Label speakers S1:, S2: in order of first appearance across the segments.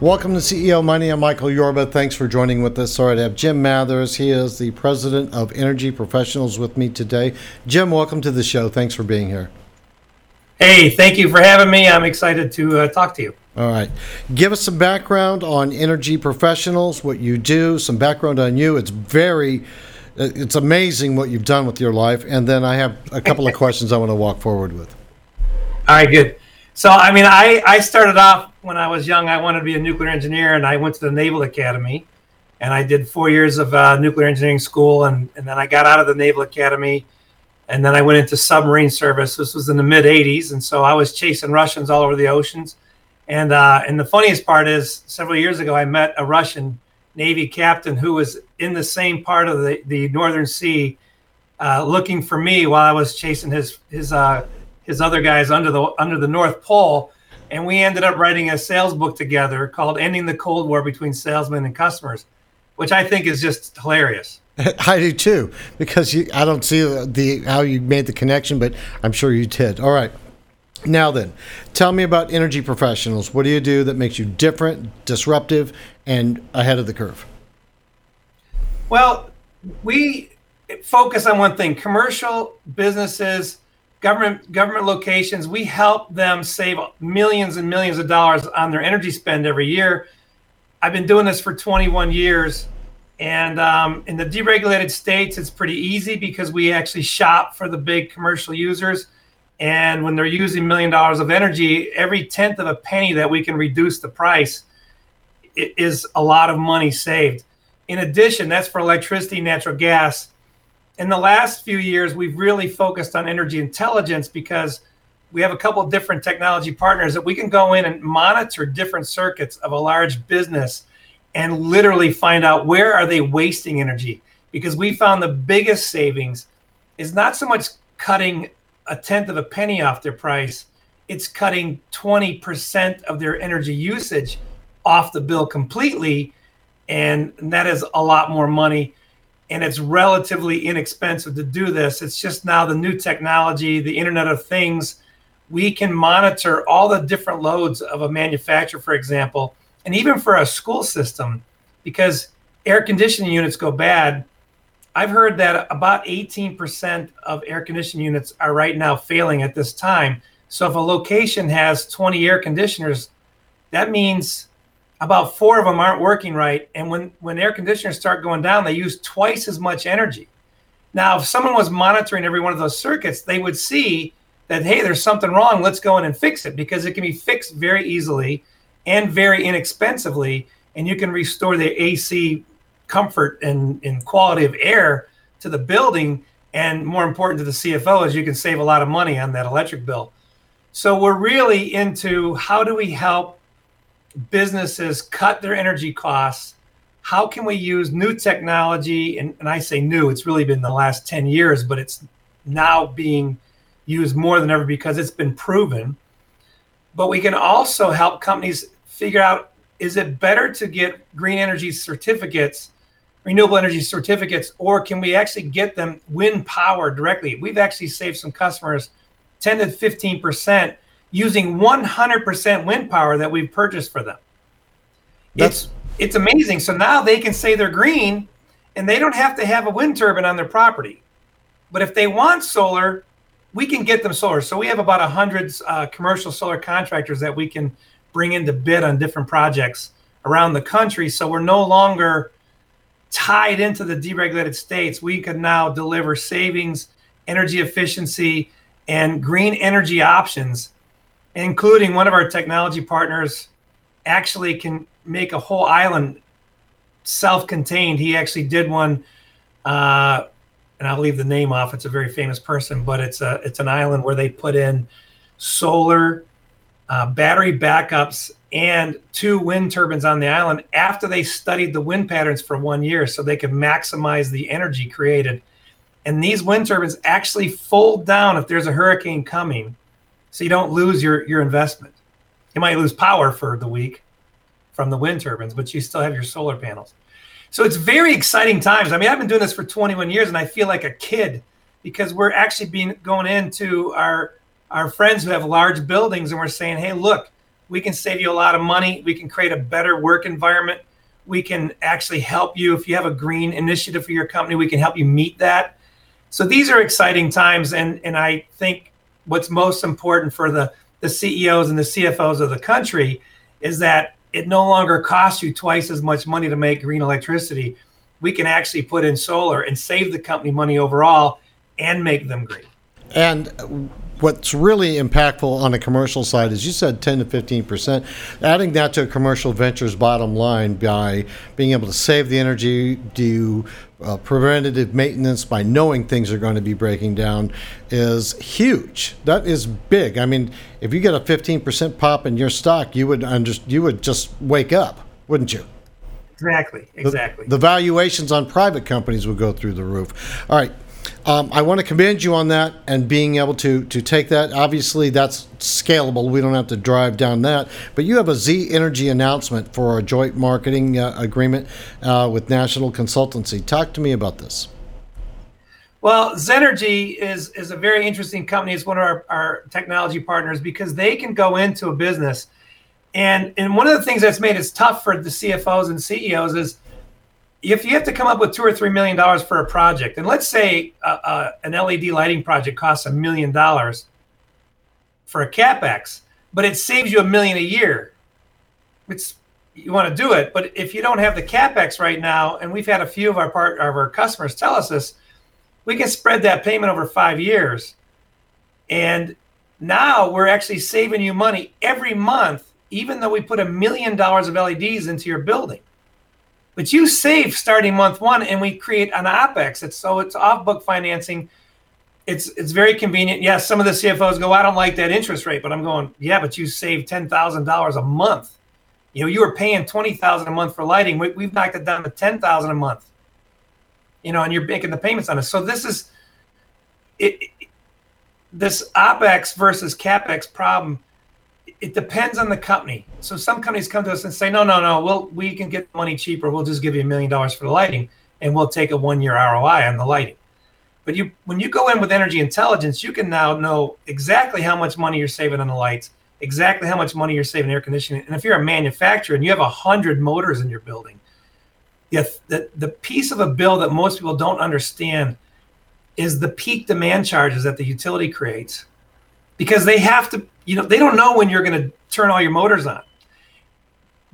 S1: Welcome to CEO Money. I'm Michael Yorba. Thanks for joining with us. Sorry to have Jim Mathers. He is the president of Energy Professionals with me today. Jim, welcome to the show. Thanks for being here.
S2: Hey, thank you for having me. I'm excited to uh, talk to you.
S1: All right. Give us some background on Energy Professionals, what you do, some background on you. It's very, uh, it's amazing what you've done with your life. And then I have a couple of questions I want to walk forward with.
S2: All right, good. So, I mean, I, I started off when I was young. I wanted to be a nuclear engineer, and I went to the Naval Academy, and I did four years of uh, nuclear engineering school, and, and then I got out of the Naval Academy, and then I went into submarine service. This was in the mid '80s, and so I was chasing Russians all over the oceans. And uh, and the funniest part is, several years ago, I met a Russian Navy captain who was in the same part of the, the Northern Sea, uh, looking for me while I was chasing his his uh, his other guys under the under the North Pole, and we ended up writing a sales book together called "Ending the Cold War Between Salesmen and Customers," which I think is just hilarious.
S1: I do too, because you, I don't see the how you made the connection, but I'm sure you did. All right. Now then, tell me about energy professionals. What do you do that makes you different, disruptive, and ahead of the curve?
S2: Well, we focus on one thing: commercial businesses government government locations we help them save millions and millions of dollars on their energy spend every year. I've been doing this for 21 years and um, in the deregulated states it's pretty easy because we actually shop for the big commercial users. And when they're using million dollars of energy every tenth of a penny that we can reduce the price is a lot of money saved. In addition that's for electricity natural gas in the last few years, we've really focused on energy intelligence because we have a couple of different technology partners that we can go in and monitor different circuits of a large business and literally find out where are they wasting energy. Because we found the biggest savings is not so much cutting a tenth of a penny off their price it's cutting 20% of their energy usage off the bill completely and that is a lot more money and it's relatively inexpensive to do this. It's just now the new technology, the Internet of Things. We can monitor all the different loads of a manufacturer, for example, and even for a school system, because air conditioning units go bad. I've heard that about 18% of air conditioning units are right now failing at this time. So if a location has 20 air conditioners, that means about four of them aren't working right. And when, when air conditioners start going down, they use twice as much energy. Now, if someone was monitoring every one of those circuits, they would see that, hey, there's something wrong. Let's go in and fix it because it can be fixed very easily and very inexpensively. And you can restore the AC comfort and, and quality of air to the building. And more important to the CFO is you can save a lot of money on that electric bill. So we're really into how do we help businesses cut their energy costs? How can we use new technology? And, and I say new, it's really been the last 10 years, but it's now being used more than ever because it's been proven. But we can also help companies figure out is it better to get green energy certificates, renewable energy certificates, or can we actually get them wind power directly? We've actually saved some customers 10 to 15 percent using 100% wind power that we've purchased for them. That's it's it's amazing. So now they can say they're green and they don't have to have a wind turbine on their property. But if they want solar, we can get them solar. So we have about hundred uh, commercial solar contractors that we can bring in to bid on different projects around the country. So we're no longer tied into the deregulated states. We can now deliver savings, energy efficiency, and green energy options including one of our technology partners actually can make a whole island self-contained. He actually did one uh, and i'll leave the name off. It's a very famous person but it's a it's an island where they put in solar uh, battery backups and two wind turbines on the island after they studied the wind patterns for one year so they could maximize the energy created. And these wind turbines actually fold down if there's a hurricane coming, so you don't lose your, your investment. You might lose power for the week from the wind turbines, but you still have your solar panels. So it's very exciting times. I mean, I've been doing this for 21 years and I feel like a kid because we're actually being going into our our friends who have large buildings and we're saying, "Hey, look, we can save you a lot of money. We can create a better work environment. We can actually help you if you have a green initiative for your company, we can help you meet that." So these are exciting times and and I think what's most important for the the CEOs and the CFOs of the country is that it no longer costs you twice as much money to make green electricity. We can actually put in solar and save the company money overall and make them green.
S1: And what's really impactful on the commercial side is you said 10 to 15 percent. Adding that to a commercial venture's bottom line by being able to save the energy do uh, preventative maintenance by knowing things are going to be breaking down is huge. That is big. I mean if you get a 15 percent pop in your stock you would under, you would just wake up wouldn't you?
S2: Exactly exactly.
S1: the, the valuations on private companies would go through the roof. All right um, I want to commend you on that and being able to to take that. Obviously, that's scalable. We don't have to drive down that. But you have a Z Energy announcement for a joint marketing uh, agreement uh, with National Consultancy. Talk to me about this.
S2: Well, Zenergy is is a very interesting company. It's one of our, our technology partners because they can go into a business, and and one of the things that's made it tough for the CFOs and CEOs is if you have to come up with two or three million dollars for a project, and let's say uh, uh, an LED lighting project costs a million dollars for a capex, but it saves you a million a year. It's you want to do it, but if you don't have the capex right now, and we've had a few of our part of our customers tell us this, we can spread that payment over five years, and now we're actually saving you money every month, even though we put a million dollars of LEDs into your building. But you save starting month one, and we create an OPEX. It's so it's off book financing. It's it's very convenient. Yes, some of the CFOs go, I don't like that interest rate, but I'm going, yeah, but you save ten thousand dollars a month. You know, you were paying twenty thousand a month for lighting. We, we've knocked it down to ten thousand a month. You know, and you're making the payments on it. So this is it, it this OPEX versus CAPEX problem it depends on the company. So some companies come to us and say, no, no, no, well, we can get money cheaper. We'll just give you a million dollars for the lighting and we'll take a one year ROI on the lighting. But you when you go in with energy intelligence, you can now know exactly how much money you're saving on the lights, exactly how much money you're saving air conditioning. And if you're a manufacturer and you have a hundred motors in your building, if the, the piece of a bill that most people don't understand is the peak demand charges that the utility creates because they have to you know, they don't know when you're going to turn all your motors on.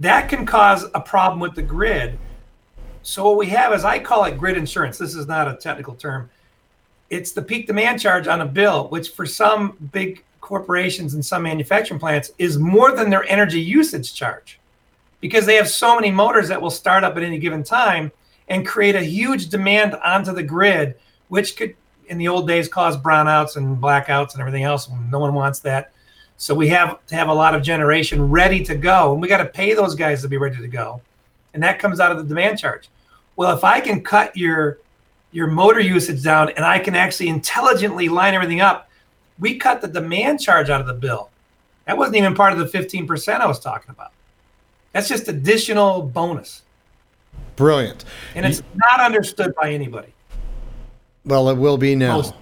S2: That can cause a problem with the grid. So what we have is I call it grid insurance. This is not a technical term. It's the peak demand charge on a bill, which for some big corporations and some manufacturing plants is more than their energy usage charge because they have so many motors that will start up at any given time and create a huge demand onto the grid, which could in the old days cause brownouts and blackouts and everything else. No one wants that. So we have to have a lot of generation ready to go, and we got to pay those guys to be ready to go, and that comes out of the demand charge. Well, if I can cut your your motor usage down, and I can actually intelligently line everything up, we cut the demand charge out of the bill. That wasn't even part of the 15% I was talking about. That's just additional bonus.
S1: Brilliant.
S2: And it's not understood by anybody.
S1: Well, it will be now. Most,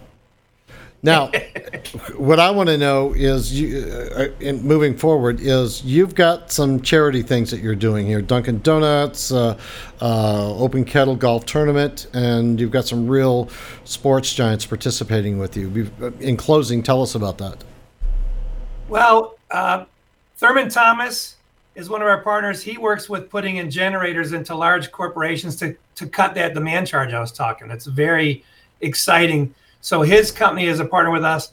S1: now, what I want to know is, you, uh, in moving forward, is you've got some charity things that you're doing here: Dunkin' Donuts, uh, uh, Open Kettle Golf Tournament, and you've got some real sports giants participating with you. Uh, in closing, tell us about that.
S2: Well, uh, Thurman Thomas is one of our partners. He works with putting in generators into large corporations to to cut that demand charge I was talking. It's very exciting so his company is a partner with us.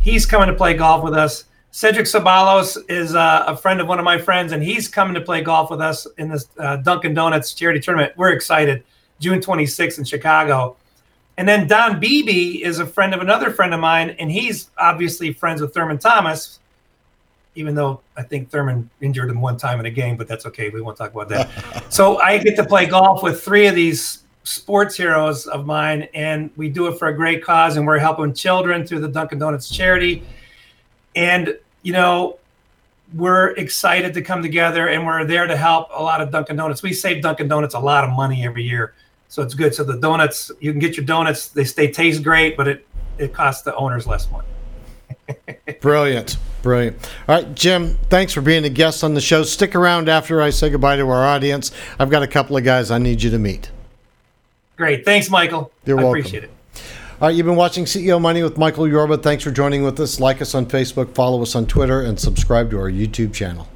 S2: He's coming to play golf with us. Cedric Sabalos is uh, a friend of one of my friends, and he's coming to play golf with us in this uh, Dunkin' Donuts charity tournament. We're excited. June 26th in Chicago. And then Don Beebe is a friend of another friend of mine, and he's obviously friends with Thurman Thomas. even though I think Thurman injured him one time in a game, but that's okay. We won't talk about that. so I get to play golf with three of these sports heroes of mine, and we do it for a great cause, and we're helping children through the Dunkin' Donuts charity. And you know, we're excited to come together, and we're there to help a lot of Dunkin' Donuts. We save Dunkin' Donuts a lot of money every year, so it's good. So the donuts, you can get your donuts; they they taste great, but it it costs the owners less money.
S1: Brilliant. Brilliant. All right, Jim, thanks for being a guest on the show. Stick around after I say goodbye to our audience. I've got a couple of guys I need you to meet.
S2: Great. Thanks, Michael.
S1: You're
S2: I
S1: welcome.
S2: appreciate it.
S1: All right, you've been watching CEO Money with Michael Yorba. Thanks for joining with us. Like us on Facebook, follow us on Twitter, and subscribe to our YouTube channel.